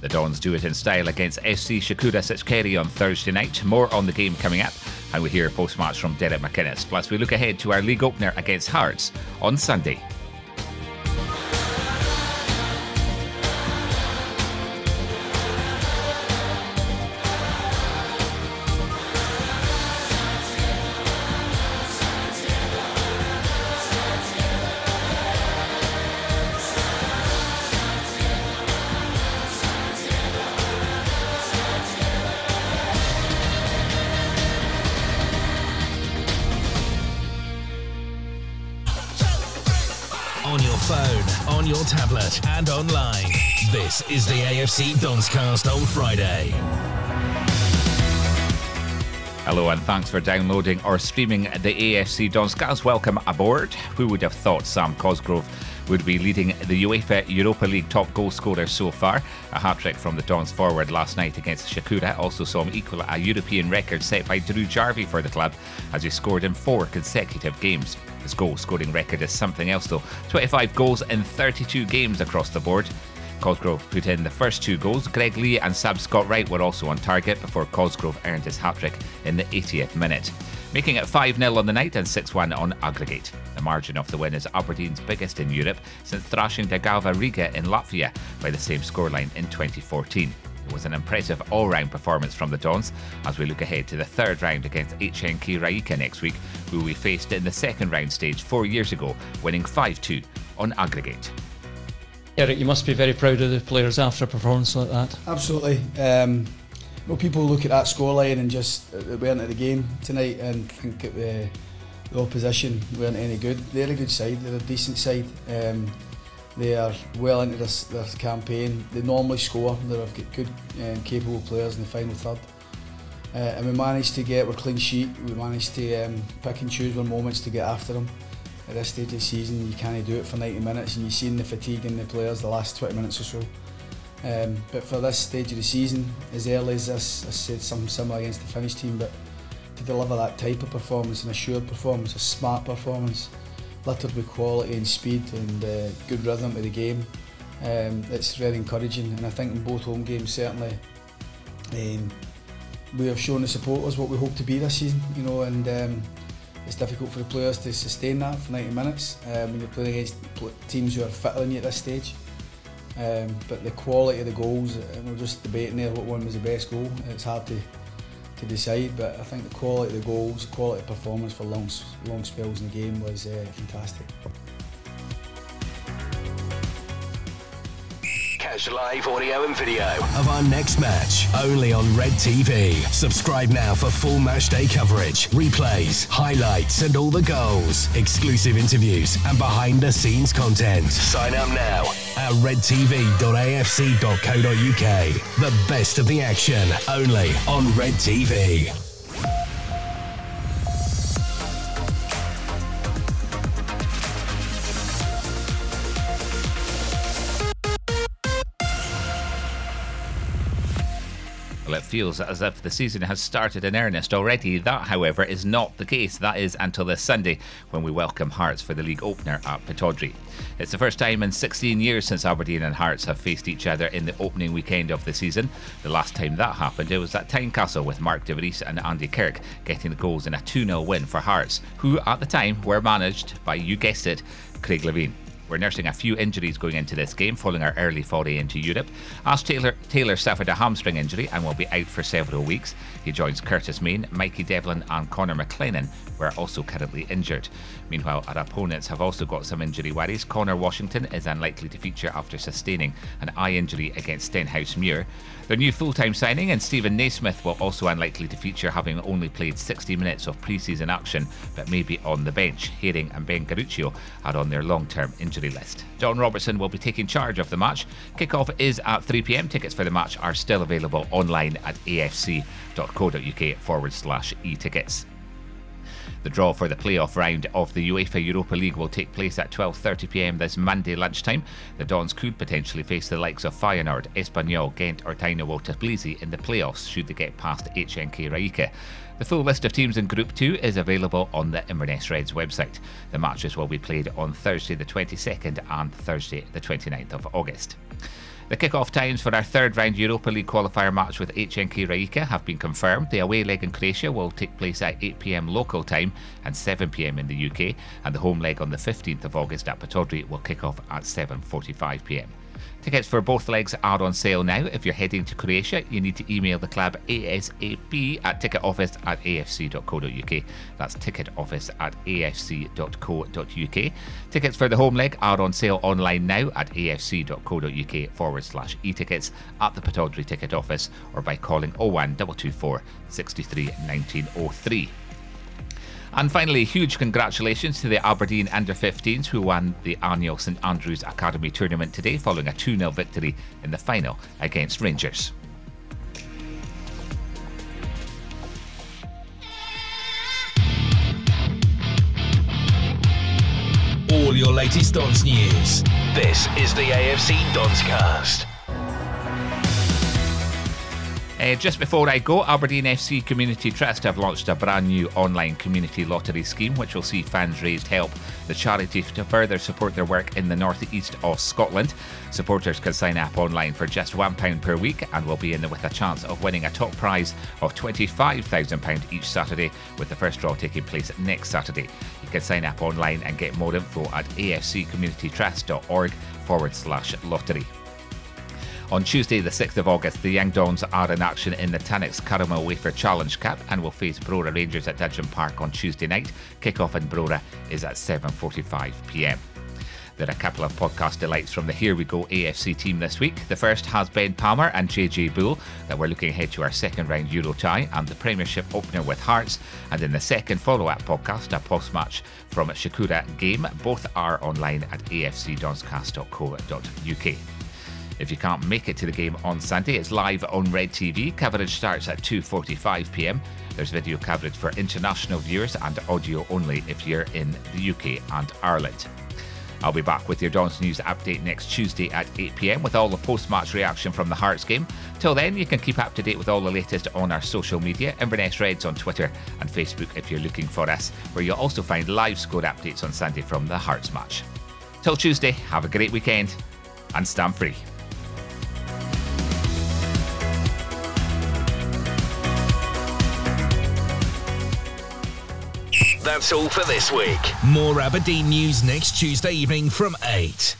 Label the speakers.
Speaker 1: The Dons do it in style against FC Chikhura Sachkhere on Thursday night. More on the game coming up, and we hear post match from Derek McInnes. Plus, we look ahead to our league opener against Hearts on Sunday.
Speaker 2: Tablet, and online. This is the AFC Donscast on Friday.
Speaker 1: Hello and thanks for downloading or streaming the AFC Donscast. Welcome aboard. Who would have thought Sam Cosgrove would be leading the UEFA Europa League top goal scorer so far? A hat trick from the Dons forward last night against Chikhura also saw him equal a European record set by Drew Jarvie for the club as he scored in four consecutive games. His goal scoring record is something else though 25 goals in 32 games across the board. Cosgrove put in the first two goals. Greg Leigh and Sab Scott Wright were also on target before Cosgrove earned his hat trick in the 80th minute, making it 5 0 on the night and 6 1 on aggregate. The margin of the win is Aberdeen's biggest in Europe since thrashing Daugava Riga in Latvia by the same scoreline in 2014 It was an impressive all round performance from the Dons as we look ahead to the third round against HNK Rijeka next week, who we faced in the second round stage four years ago, winning 5 2 on aggregate.
Speaker 3: Derek, you must be very proud of the players after a performance like that.
Speaker 4: Absolutely. Um, well, people look at that scoreline and just uh, weren't at the game tonight and think it, uh, the opposition weren't any good. They're a good side, they're a decent side. Um, they are well into this, campaign. They normally score. They've got good, um, capable players in the final third. Uh, and we managed to get our clean sheet. We managed to um, pick and choose our moments to get after them. At this stage of the season, you can't do it for 90 minutes, and you've seen the fatigue in the players the last 20 minutes or so. Um, but for this stage of the season, as early as this, I said something similar against the Finnish team, but to deliver that type of performance, an assured performance, a smart performance, littered with quality and speed and uh, good rhythm to the game. Um, it's very encouraging, and I think in both home games certainly um, we have shown the supporters what we hope to be this season. You know, and um, it's difficult for the players to sustain that for 90 minutes um, when you're playing against teams who are fitter than you at this stage. Um, but the quality of the goals, and we're just debating there what one was the best goal. It's hard to to decide. But I think the quality of the goals, quality of performance for long long spells in the game was uh, fantastic.
Speaker 2: Catch live audio and video of our next match only on Red TV. Subscribe now for full match day coverage, replays, highlights, and all the goals, exclusive interviews, and behind the scenes content. Sign up now at redtv.afc.co.uk. The best of the action only on Red TV.
Speaker 1: Feels as if the season has started in earnest already. That, however, is not the case. That is until this Sunday when we welcome Hearts for the league opener at Pittodrie. It's the first time in 16 years since Aberdeen and Hearts have faced each other in the opening weekend of the season. The last time that happened, it was at Tynecastle with Mark De Vries and Andy Kirk getting the goals in a 2 0 win for Hearts, who at the time were managed by, you guessed it, Craig Levein. We're nursing a few injuries going into this game following our early foray into Europe. Ash Taylor, Taylor suffered a hamstring injury and will be out for several weeks. He joins Curtis Main, Mikey Devlin, and Connor McLennan, who are also currently injured. Meanwhile, our opponents have also got some injury worries. Connor Washington is unlikely to feature after sustaining an eye injury against Stenhousemuir. Their new full time signing and Steven Naismith will also unlikely to feature, having only played 60 minutes of pre season action, but may be on the bench. Haring and Ben Garuccio are on their long term injury list. John Robertson will be taking charge of the match. Kickoff is at 3 pm. Tickets for the match are still available online at afc.co.uk forward slash e tickets. The draw for the playoff round of the UEFA Europa League will take place at 12.30pm this Monday lunchtime. The Dons could potentially face the likes of Feyenoord, Espanyol, Ghent or Dynamo Tbilisi in the playoffs should they get past HNK Rijeka. The full list of teams in Group 2 is available on the Inverness Reds website. The matches will be played on Thursday the 22nd and Thursday the 29th of August. The kick-off times for our third round Europa League qualifier match with HNK Rijeka have been confirmed. The away leg in Croatia will take place at 8pm local time and 7pm in the UK, and the home leg on the 15th of August at Pittodrie will kick off at 7.45pm. Tickets for both legs are on sale now. If you're heading to Croatia, you need to email the club ASAP at ticketoffice at afc.co.uk. That's ticketoffice at afc.co.uk. Tickets for the home leg are on sale online now at afc.co.uk forward slash e-tickets at the Pittodrie ticket office or by calling 01 224 63 1903. And finally, huge congratulations to the Aberdeen under 15s who won the annual St Andrews Academy tournament today following a 2 0 victory in the final against Rangers.
Speaker 2: All your latest Dons news. This is the AFC Donscast.
Speaker 1: Uh, just before I go, Aberdeen FC Community Trust have launched a brand new online community lottery scheme which will see fans raise help the charity to further support their work in the northeast of Scotland. Supporters can sign up online for just £1 per week and will be in with a chance of winning a top prize of £25,000 each Saturday, with the first draw taking place next Saturday. You can sign up online and get more info at afccommunitytrust.org forward slash lottery. On Tuesday, the 6th of August, the Young Dons are in action in the Tunnocks Caramel Wafer Challenge Cup and will face Brora Rangers at Dudgeon Park on Tuesday night. Kick-off in Brora is at 7.45pm. There are a couple of podcast delights from the Here We Go AFC team this week. The first has Ben Palmer and JJ Bull that we're looking ahead to our second round Euro tie and the Premiership opener with Hearts. And in the second follow-up podcast, a post-match from Chikhura Game. Both are online at afcdonscast.co.uk. If you can't make it to the game on Sunday, it's live on Red TV. Coverage starts at 2:45 p.m. There's video coverage for international viewers and audio only if you're in the UK and Ireland. I'll be back with your Dons News update next Tuesday at 8 pm with all the post match reaction from the Hearts game. Till then, you can keep up to date with all the latest on our social media Inverness Reds on Twitter and Facebook if you're looking for us, where you'll also find live score updates on Sunday from the Hearts match. Till Tuesday, have a great weekend and stand free.
Speaker 2: That's all for this week. More Aberdeen news next Tuesday evening from 8.